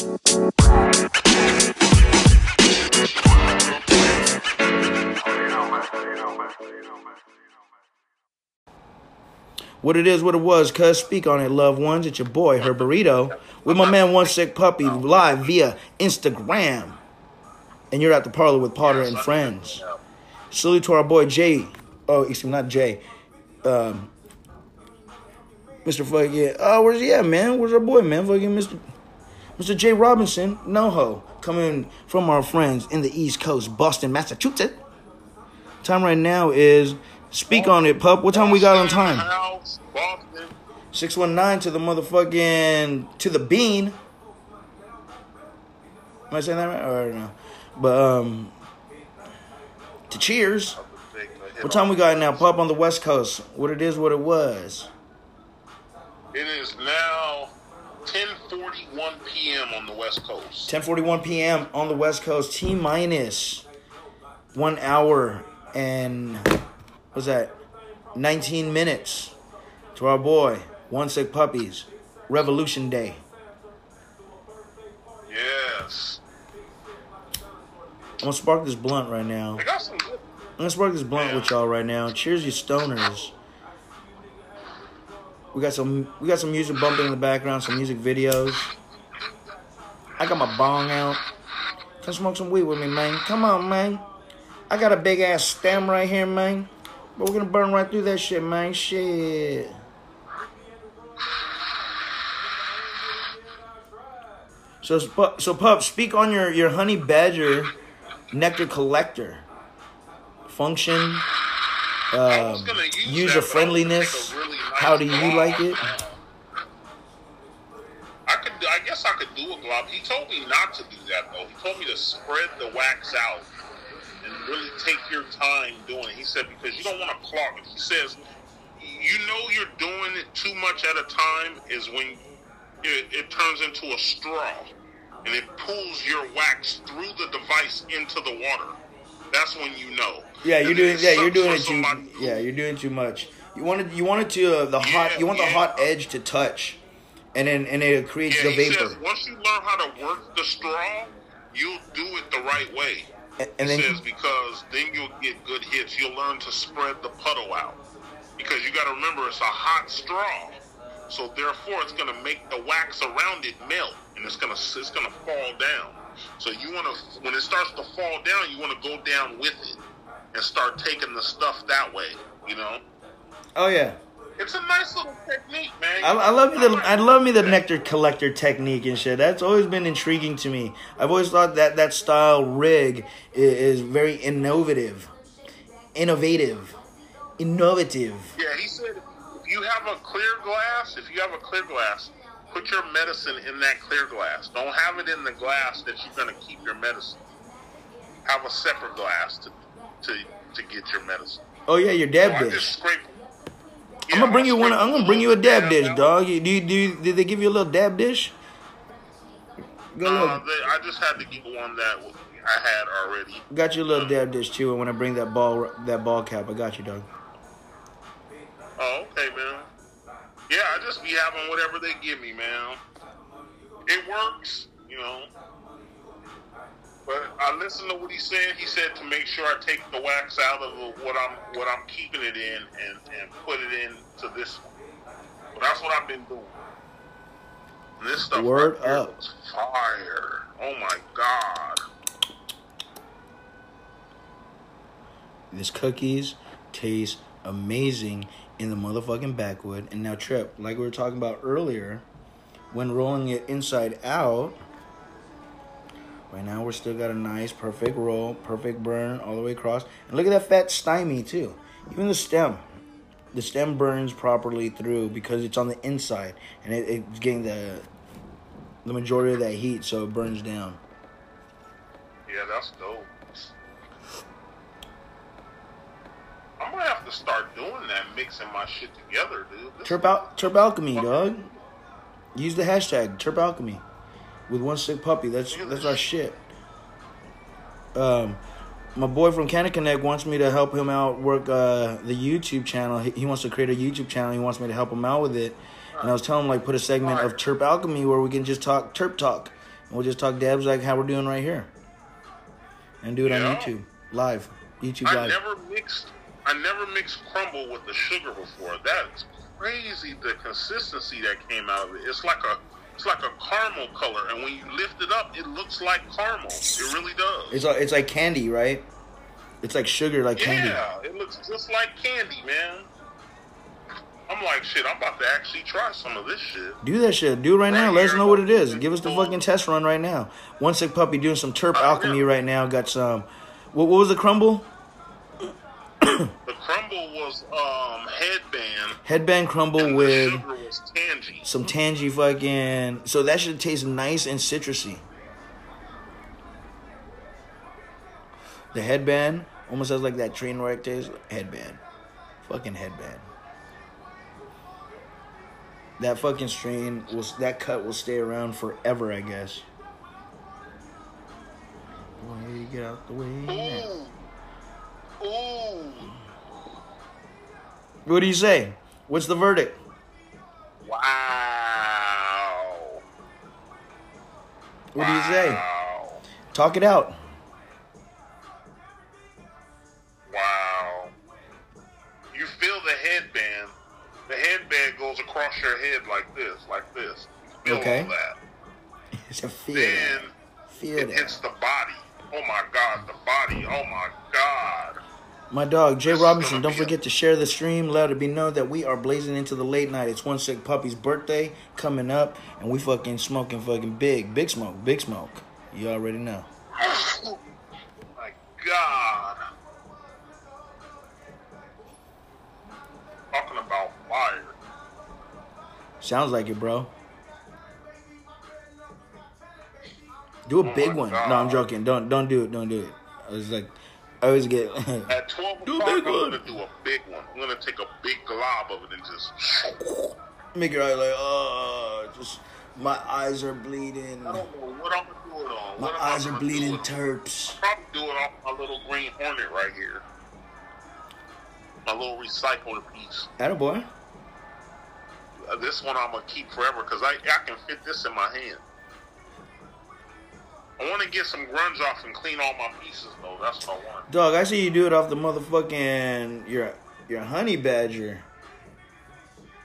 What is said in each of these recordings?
What it is, what it was, cuz speak on it, loved ones. It's your boy, Herberito, with my man One Sick Puppy live via Instagram. And you're at the parlor with Potter and friends. Salute to our boy Jay. Oh, excuse me, not Jay. Um, Mr. Fucking, oh, where's he at, man? Where's our boy, man? Fucking Mr. Mr. Jay Robinson, NoHo, coming from our friends in the East Coast, Boston, Massachusetts. Time right now is speak on it, pup. What time we got on time? 619 to the motherfucking to the bean. Am I saying that right? Or no? But um to cheers. What time we got now? Pup on the West Coast. What it is, what it was. It is now 10:41 p.m. on the West Coast. 10:41 p.m. on the West Coast. T minus one hour and what's that? 19 minutes to our boy One Sick Puppies Revolution Day. Yes. I'm gonna spark this blunt right now. They got some good. I'm gonna spark this blunt with y'all right now. Cheers, you stoners. We got some we got some music bumping in the background, some music videos. I got my bong out. Come smoke some weed with me, man. Come on, man. I got a big ass stem right here, man. But we're gonna burn right through that shit, man. Shit. So, so pup, speak on your your honey badger nectar collector function, um, user that, I was gonna make a friendliness. How do you like it? I could. I guess I could do a glob. He told me not to do that though. He told me to spread the wax out and really take your time doing it. He said because you don't want to clog it. He says you know you're doing it too much at a time is when it, it turns into a straw and it pulls your wax through the device into the water. That's when you know. Yeah, you're And doing. Yeah, you're doing it too. Yeah, you're doing too much. You wanted. You wanted to uh, the hot. You want the hot edge to touch, and then and it creates Yeah, the vapor. says once you learn how to work the straw, you'll do it the right way. And- and then- says because then you'll get good hits. You'll learn to spread the puddle out because you got to remember it's a hot straw, so therefore it's going to make the wax around it melt, and it's going to it's going to fall down. So you want to when it starts to fall down, you want to go down with it and start taking the stuff that way. You know, Oh yeah, it's a nice little technique, man. I, I love the I love me the nectar collector technique and shit. That's always been intriguing to me. I've always thought that that style rig is, is very innovative, innovative, innovative. Yeah, he said if you have a clear glass, if you have a clear glass, put your medicine in that clear glass. Don't have it in the glass that you're going to keep your medicine. Have a separate glass to to to get your medicine. Oh yeah, your So dab I dish. scrape. I'm gonna bring you one. I'm gonna bring you a dab dish, dog. do you, do you, did they give you a little dab dish? Go Uh, they, I just had to get one that I had already. Got you a little dab dish too. And when I bring that ball, that ball cap, I got you, dog. Oh, okay, man. Yeah, I just be having whatever they give me, man. It works, you know. But I listened to what he said. He said to make sure I take the wax out of what I'm what I'm keeping it in and and put it into this one. But that's what I've been doing. And this stuff Word right up. fire. Oh my god. These cookies taste amazing in the motherfucking backwood. And now, Trip, like we were talking about earlier, when rolling it inside out, right now we're still got a nice, perfect roll, perfect burn all the way across. And look at that fat stymie, too. Even the stem. The stem burns properly through because it's on the inside and it, it's getting the the majority of that heat, so it burns down. Yeah, that's dope. Gonna have to start doing that, mixing my shit together, dude. This- Terp, Al- Terp Alchemy, dog. Use the hashtag Terp Alchemy with one sick puppy. That's that's our shit. Um, my boy from Canada Connect wants me to help him out work uh, the YouTube channel. He, he wants to create a YouTube channel. He wants me to help him out with it. And I was telling him like put a segment of Terp Alchemy where we can just talk Terp talk and We'll just talk dabs like how we're doing right here, and do it on YouTube live. YouTube I live. never mixed. I never mixed crumble with the sugar before. That's crazy. The consistency that came out of it. It's like a. It's like a caramel color, and when you lift it up, it looks like caramel. It really does. It's like, it's like candy, right? It's like sugar, like candy. Yeah, it looks just like candy, man. I'm like, shit. I'm about to actually try some of this shit. Do that shit. Do it right now. Let us know what it is. Give us the fucking test run right now. One sick puppy doing some terp Oh, alchemy yeah. right now. Got some. What, what was the crumble? Crumble was um headband. Headband crumble with was tangy. some tangy fucking. So that should taste nice and citrusy. The headband almost has like that train wreck taste. Headband, fucking headband. That fucking strain will that cut will stay around forever, I guess. Boy, get out the way. Ooh, ooh, What do you say? What's the verdict? wow. What do you say? Wow. Talk it out. Wow. You feel the headband. The headband goes across your head like this, like this. You feel Okay. all that. It's a feel. Then Feel it hits the body. Oh my God, the body. Oh my God. My dog, Jay Robinson, don't forget to share the stream. Let it be known that we are blazing into the late night. It's one sick puppy's birthday coming up, and we fucking smoking fucking big. Big smoke, big smoke. You already know. Oh My God. Talking about fire. Sounds like it, bro. Do a Oh big one. God. No, I'm joking. Don't don't do it. Don't do it. I was like, I always get. At 12 a o'clock, I'm big one. going to do a big one. I'm going to take a big glob of it and just. Make your eye like, oh, just my eyes are bleeding. I don't know what I'm going to do it on. My What eyes are bleeding do it- terps. Probably do it off my little green hornet right here. My little recycler piece. Attaboy. Uh, this one I'm gonna keep forever because I I can fit this in my hand. I want to get some grunge off and clean all my pieces though. That's what I want. Dog, I see you do it off the motherfucking your your honey badger.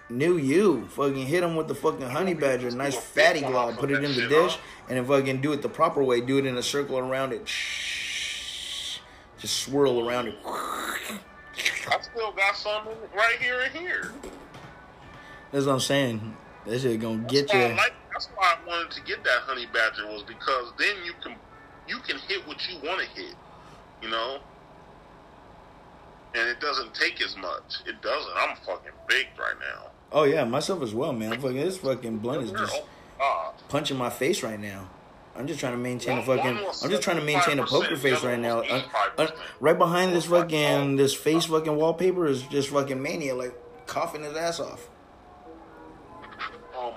New you, fucking hit him with the fucking honey badger, nice fatty glob, put it in the dish, and then fucking do it the proper way. Do it in a circle around it. Just swirl around it. I still got some right here and here. That's what I'm saying. That shit gonna get That's I you. That's why I wanted to get that honey badger was because then you can you can hit what you want to hit, you know. And it doesn't take as much. It doesn't. I'm fucking baked right now. Oh yeah, myself as well, man. Fucking this fucking blunt is just punching my face right now. I'm just trying to maintain a fucking. I'm just trying to maintain a poker face right now. one was Un- un- 85%. right behind this fucking this face fucking wallpaper is just fucking mania, like coughing his ass off.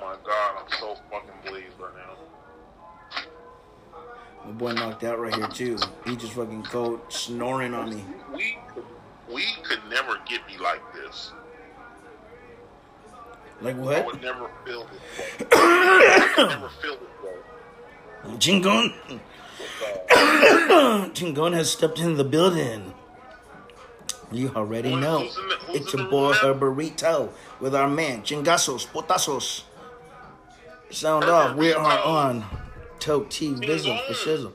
Oh my god, I'm so fucking blazed right now. My boy knocked out right here too. He just fucking cold snoring on me. We could, we could never get me like this. Like what? I would never feel this. I never feel this way. Chingon, Chingon has stepped into the building. You already know. the- It's your boy? Herberito with our man Chingasos Potazos. Sound off. We are on Tote T Bizzle for shizzle.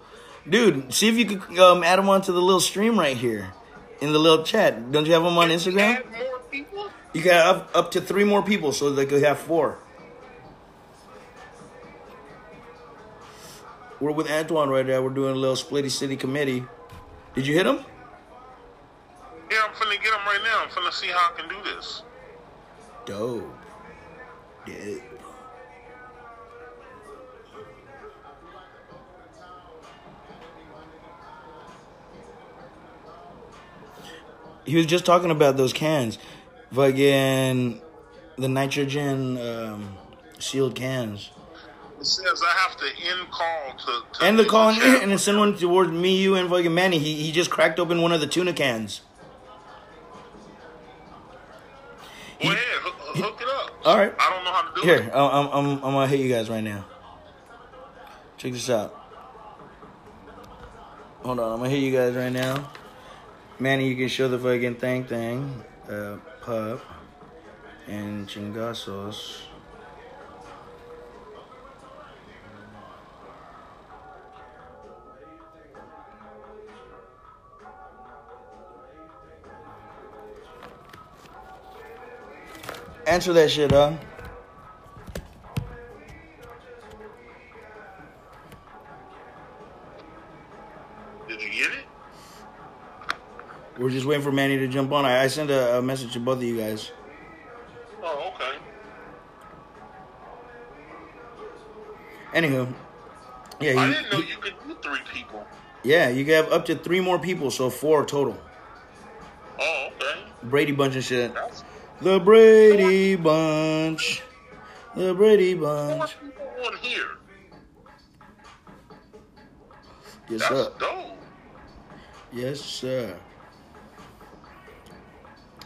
Dude, see if you could um, add him onto the little stream right here in the little chat. Don't you have him on Instagram? Add more people? You can have up, up to three more people so they could have four. We're with Antoine right now. We're doing a little Splitty City committee. Did you hit him? Yeah, I'm finna get them right now. I'm finna see how I can do this. Dope. Dope. He was just talking about those cans. Fucking the nitrogen um, sealed cans. It says I have to end call to. to And the call chat. and send one towards me, you, and fucking Manny. He he just cracked open one of the tuna cans. Go ahead, hook, hook it up. All right. I don't know how to do Here, it. I'm I'm I'm, I'm gonna hit you guys right now. Check this out. Hold on, I'm gonna hit you guys right now. Manny, you can show the fucking thing thing. Uh, pup. And chingasos. Answer that shit, huh? Just waiting for Manny to jump on. I, I sent a, a message to both of you guys. Oh, okay. Anywho, yeah, I didn't know you could do three people. yeah, you can have up to three more people, so four total. Oh, okay. Brady Bunch and shit. That's The Brady Bunch. The Brady four Bunch. people on here. Yes, That's sir. dope. Yes, sir.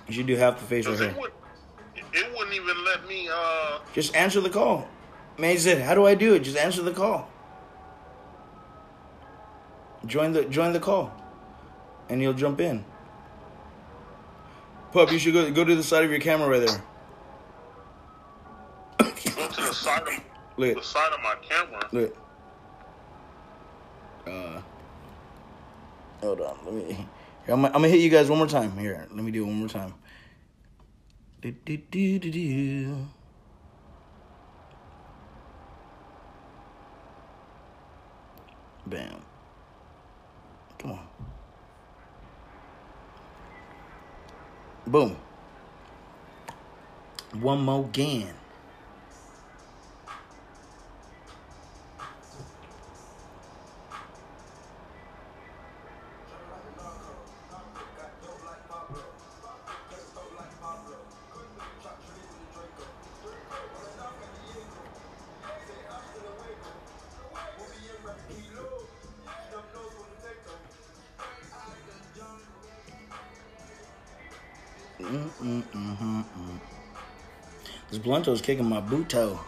You should do half the face right here. it, would, it wouldn't even let me. uh Just answer the call. Man he said, "How do I do it?" Just answer the call. Join the join the call, and you'll jump in. Pup, you should go go to the side of your camera right there. go to the side of Look, the side of my camera. look. Uh, hold on. Let me. I'm, I'm gonna hit you guys one more time. Here, let me do it one more time. Do, do, do, do, do. Bam. Come on. Boom. One more again. Mm-mm-mm-mm-mm. This Blunto's kicking my boot toe.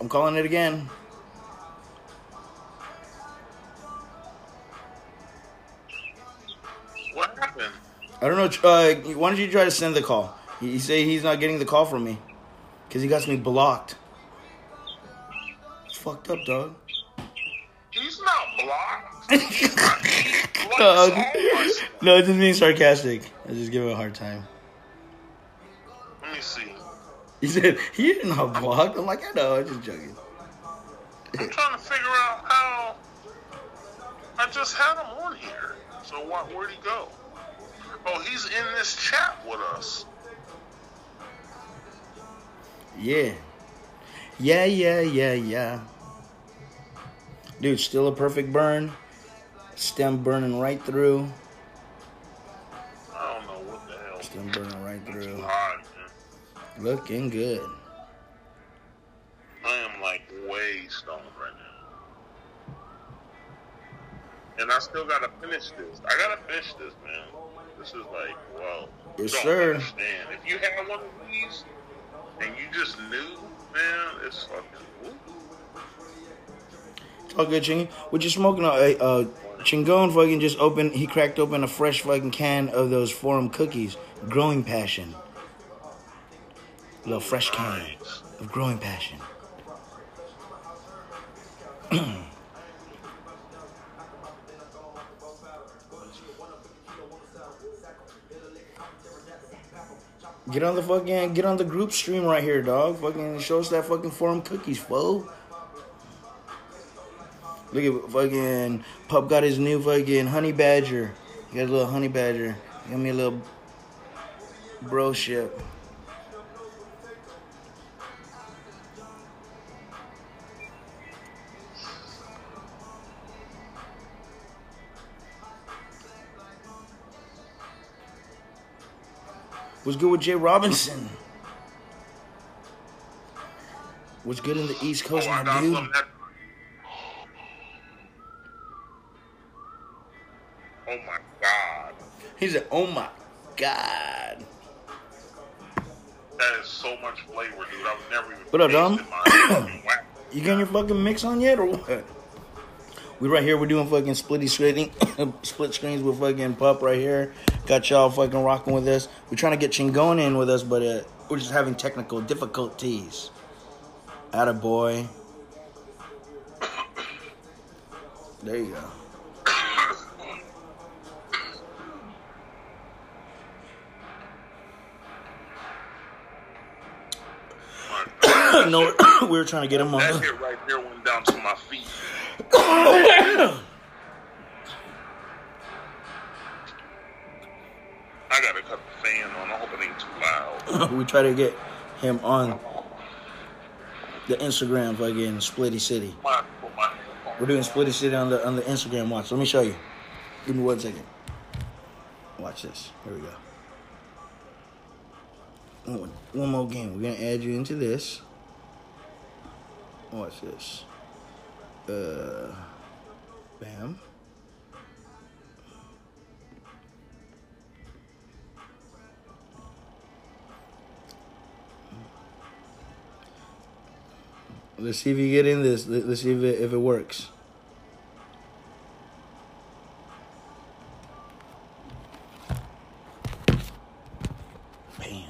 I'm calling it again. What happened? I don't know. Uh, why don't you try to send the call? He say he's not getting the call from me because he got me blocked. It's fucked up, dog. He's not blocked. He blocks Dog. all my stuff. no, it's just being sarcastic. I just give him a hard time. Let me see. He said he didn't not blocked. I'm like, I know, I'm just joking. I'm trying to figure out how. I just had him on here. So what? Where'd he go? Oh, he's in this chat with us. Yeah. Yeah, yeah, yeah, yeah. Dude, still a perfect burn. Stem burning right through. I don't know what the hell. Stem burning right through. hot. Looking good. I am like way stoned right now. And I still gotta finish this. I gotta finish this, man. This is like, whoa. You Yes, sir. Understand. If you had one of these and you just knew, man, it's fucking. It's all good, Chingy. What just smoking on? Uh, uh, Chingon fucking just opened, he cracked open a fresh fucking can of those Forum cookies. Growing Passion. A little fresh can of Growing Passion. Get on the fucking, get on the group stream right here, dog. Fucking show us that fucking Forum cookies, fool. Look at fucking Pup got his new fucking honey badger. He got a little honey badger. Give me a little bro ship. What's good with Jay Robinson? What's good in the East Coast, Oh, my dude? Oh, my god. He said, "Oh my god." That is so much flavor, dude. I've never even What up, Dom? You getting your fucking mix on yet or what? We right here. We're doing fucking splitty screening, split screens with fucking pup right here. Got y'all fucking rocking with us. We're trying to get Chingon in with us, but uh, we're just having technical difficulties. Atta boy. There you go. no, we were trying to get him on. That hit right there went down to my feet. I gotta cut the fan on. I hope it ain't too loud. we try to get him on the Instagram fucking Splitty City. We're doing Splitty City on the on the Instagram watch. Let me show you. Give me one second. Watch this. Here we go. One, one more game. We're gonna add you into this. Watch this. Uh, bam. Let's see if you get in this. Let- Let's see if it, if it works. Bam.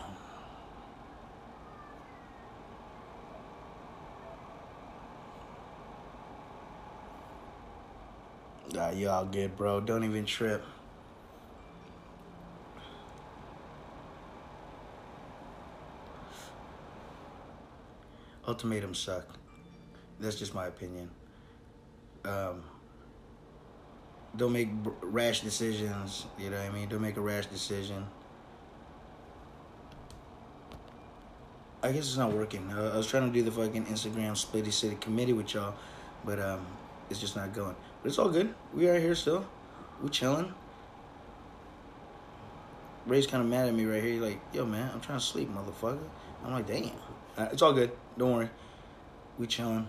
Nah, you all good, bro. Don't even trip. Ultimatums suck. That's just my opinion. Um, don't make rash decisions. You know what I mean? Don't make a rash decision. I guess it's not working. I was trying to do the fucking Instagram Splitty City committee with y'all, but um, it's just not going. It's all good. We are here still. We chilling. Ray's kind of mad at me right here. He's like, "Yo, man, I'm trying to sleep, motherfucker." I'm like, "Damn." Uh, it's all good. Don't worry. We chilling.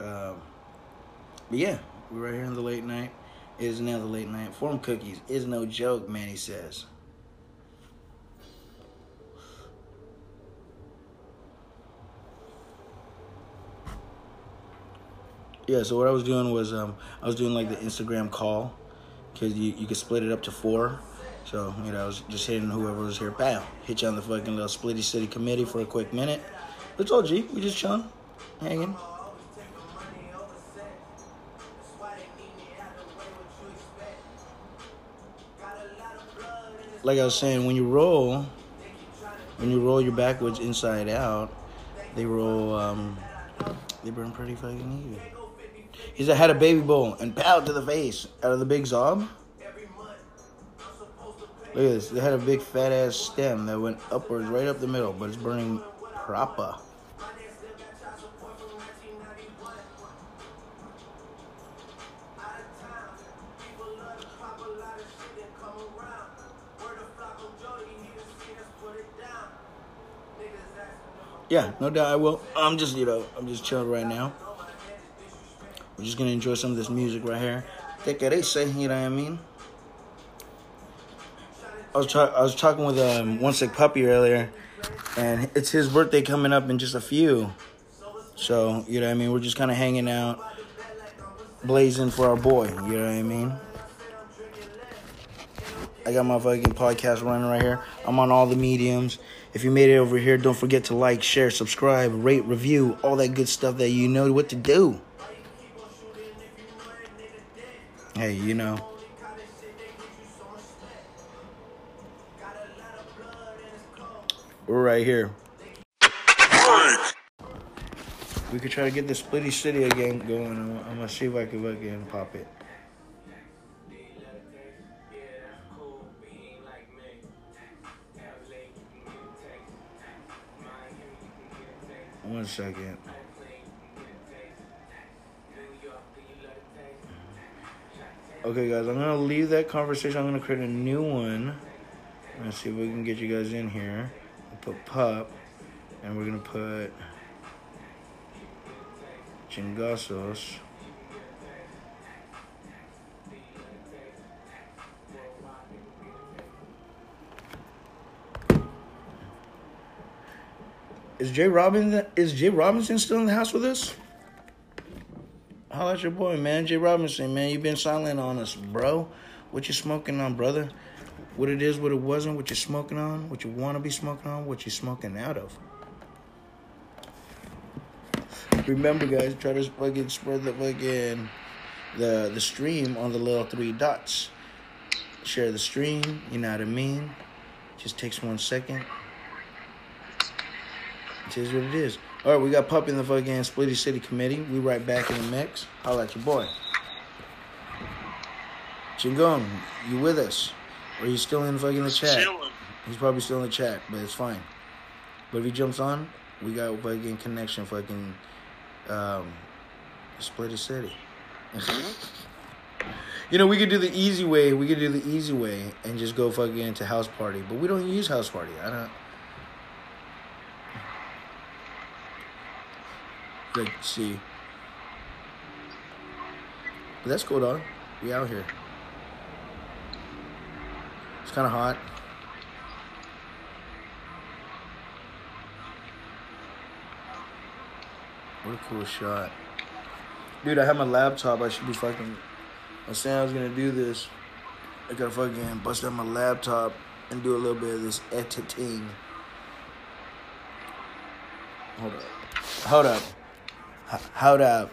Um, but yeah, we're right here in the late night. It is now the late night. Forum cookies is no joke, man, he says. Yeah, so what I was doing was um, I was doing like the Instagram call because you, you could split it up to four. So, you know, I was just hitting whoever was here, bam, hit you on the fucking little Splitty City committee for a quick minute. It's all G. We just chilling, hanging. Like I was saying, when you roll, when you roll your backwards inside out, they roll, um, they burn pretty fucking easy. He's had a baby bull and pow to the face out of the big zob. Look at this. They had a big fat ass stem that went upwards right up the middle, but it's burning proper. Yeah, no doubt I will. I'm just, you know, I'm just chilling right now. We're just gonna enjoy some of this music right here. Take it say, you know what I mean? I was tra- I was talking with um one sick puppy earlier, and it's his birthday coming up in just a few. So you know what I mean. We're just kind of hanging out, blazing for our boy. You know what I mean. I got my fucking podcast running right here. I'm on all the mediums. If you made it over here, don't forget to like, share, subscribe, rate, review, all that good stuff that you know what to do. Hey, you know. We're right here. We could try to get the Splitty City again going. I'm, gonna see if I can fucking pop it. One second. Okay, guys, I'm gonna leave that conversation. I'm gonna create a new one. Let's see if we can get you guys in here. We'll put pup, and we're gonna put chingasos. Is Jay Robinson is Jay Robinson still in the house with us? Holla at your boy, man. Jay Robinson, man. you been silent on us, bro. What you smoking on, brother? What it is, what it wasn't, what you smoking on, what you want to be smoking on, what you smoking out of. Remember, guys, try to fucking spread the fucking the the stream on the little three dots. Share the stream. You know what I mean? Just takes one second. It is what it is. All right, we got Puppy in the fucking Splitty City Committee. We right back in the mix. Holla at your boy. Chingon, you with us? Or you still in the fucking the chat? Chilling. He's probably still in the chat, but it's fine. But if he jumps on, we got fucking connection fucking um Splitty City. you know, we could do the easy way. We could do the easy way and just go fucking into house party. But we don't use house party. I don't like see. But that's cool, dog. We out here. It's kind of hot. What a cool shot. Dude, I have my laptop. I should be fucking. I saying I was gonna do this. I gotta fucking bust out my laptop and do a little bit of this editing. Hold up. Hold up. H- Hold up.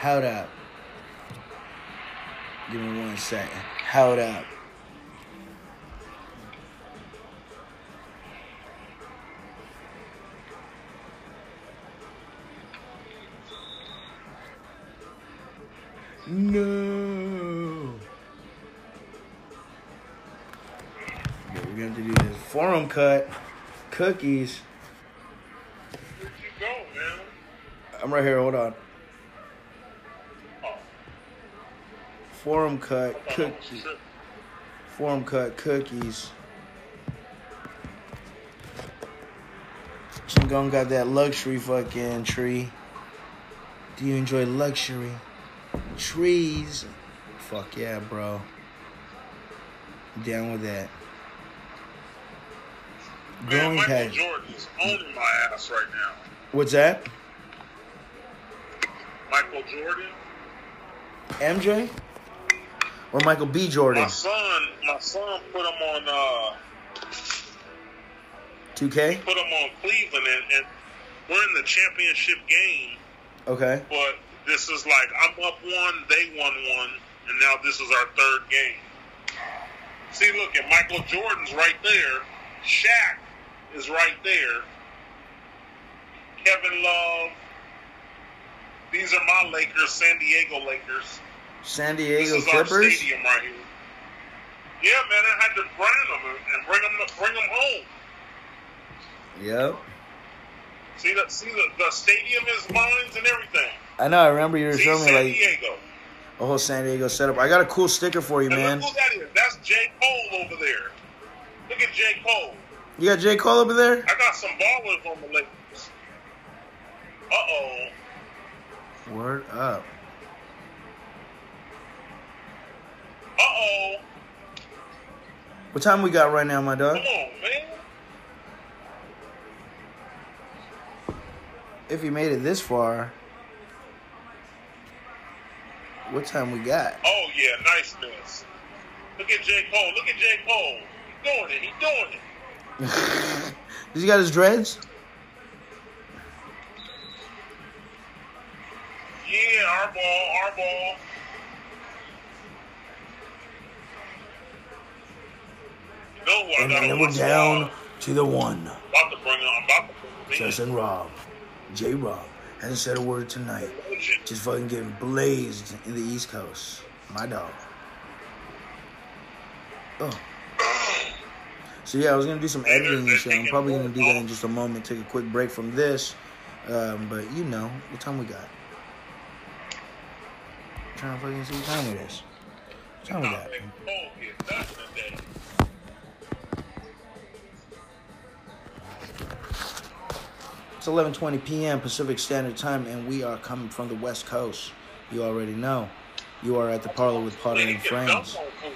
Hold up. Give me one second. Hold up. No. Yeah, we're gonna have to do this forum cut, cookies. Where'd you go, man? I'm right here. Hold on. Oh, Forum cut, I thought I was cookies. Forum cut cookies. Chingon got that luxury fucking tree. Do you enjoy luxury? Trees. Fuck yeah, bro. Down with that. Man, Growing Michael patch. Jordan is owning my ass right now. What's that? Michael Jordan. MJ? Or Michael B. Jordan? My son, my son put him on. uh 2K? Put him on Cleveland, and, and we're in the championship game. Okay. But this is like I'm up one, they won one, and now this is our third game. See, look at Michael Jordan's right there. Shaq is right there. Kevin Love. These are my Lakers, San Diego Lakers. San This Diego is our Clippers? stadium right here. Yeah, man, I had to brand them and- and bring them, bring them home. Yep. See the see the, the stadium is mine and everything. I know, I remember you were See showing me San like Diego. a whole San Diego setup. I got a cool sticker for you, And man. look who that is. That's J. Cole over there. Look at J. Cole. You got J. Cole over there? I got some ballers on the Lakers. Uh oh. Word up. Uh oh. What time we got right now, my dog? Come on, man. If you made it this far, what time we got? Oh yeah, nice miss. Look at J. Cole. Look at J. Cole. He's doing it. He's doing it. Does he got his dreads? Yeah, our ball, our ball. Know? And then we're down to the one. About to bring on. About to bring him in. Justin Rob. J. Rob hasn't said a word tonight. Just fucking getting blazed in the East Coast. My dog. Oh. So yeah, I was gonna do some editing and shit. I'm probably gonna do that in just a moment. Take a quick break from this. Um, but you know, what time we got? Trying to fucking see what time it is. What time we got? It's 11:20 p.m. Pacific Standard Time, and we are coming from the West Coast. You already know. You are at the parlor with Potter and Friends. dumped on food.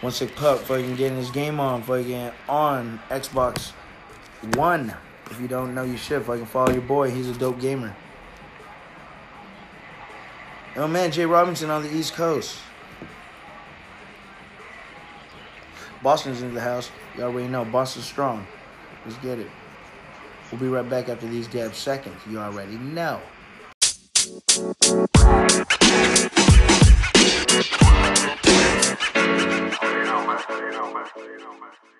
One sick pup fucking getting his game on fucking on Xbox one. If you don't know, you should. fucking follow your boy, he's a dope gamer. Oh man, Jay Robinson on the East Coast. Boston's in the house. You already know. Boston's strong. Let's get it. We'll be right back after these dead seconds. You already know. You know, man. You know, man. You know, man.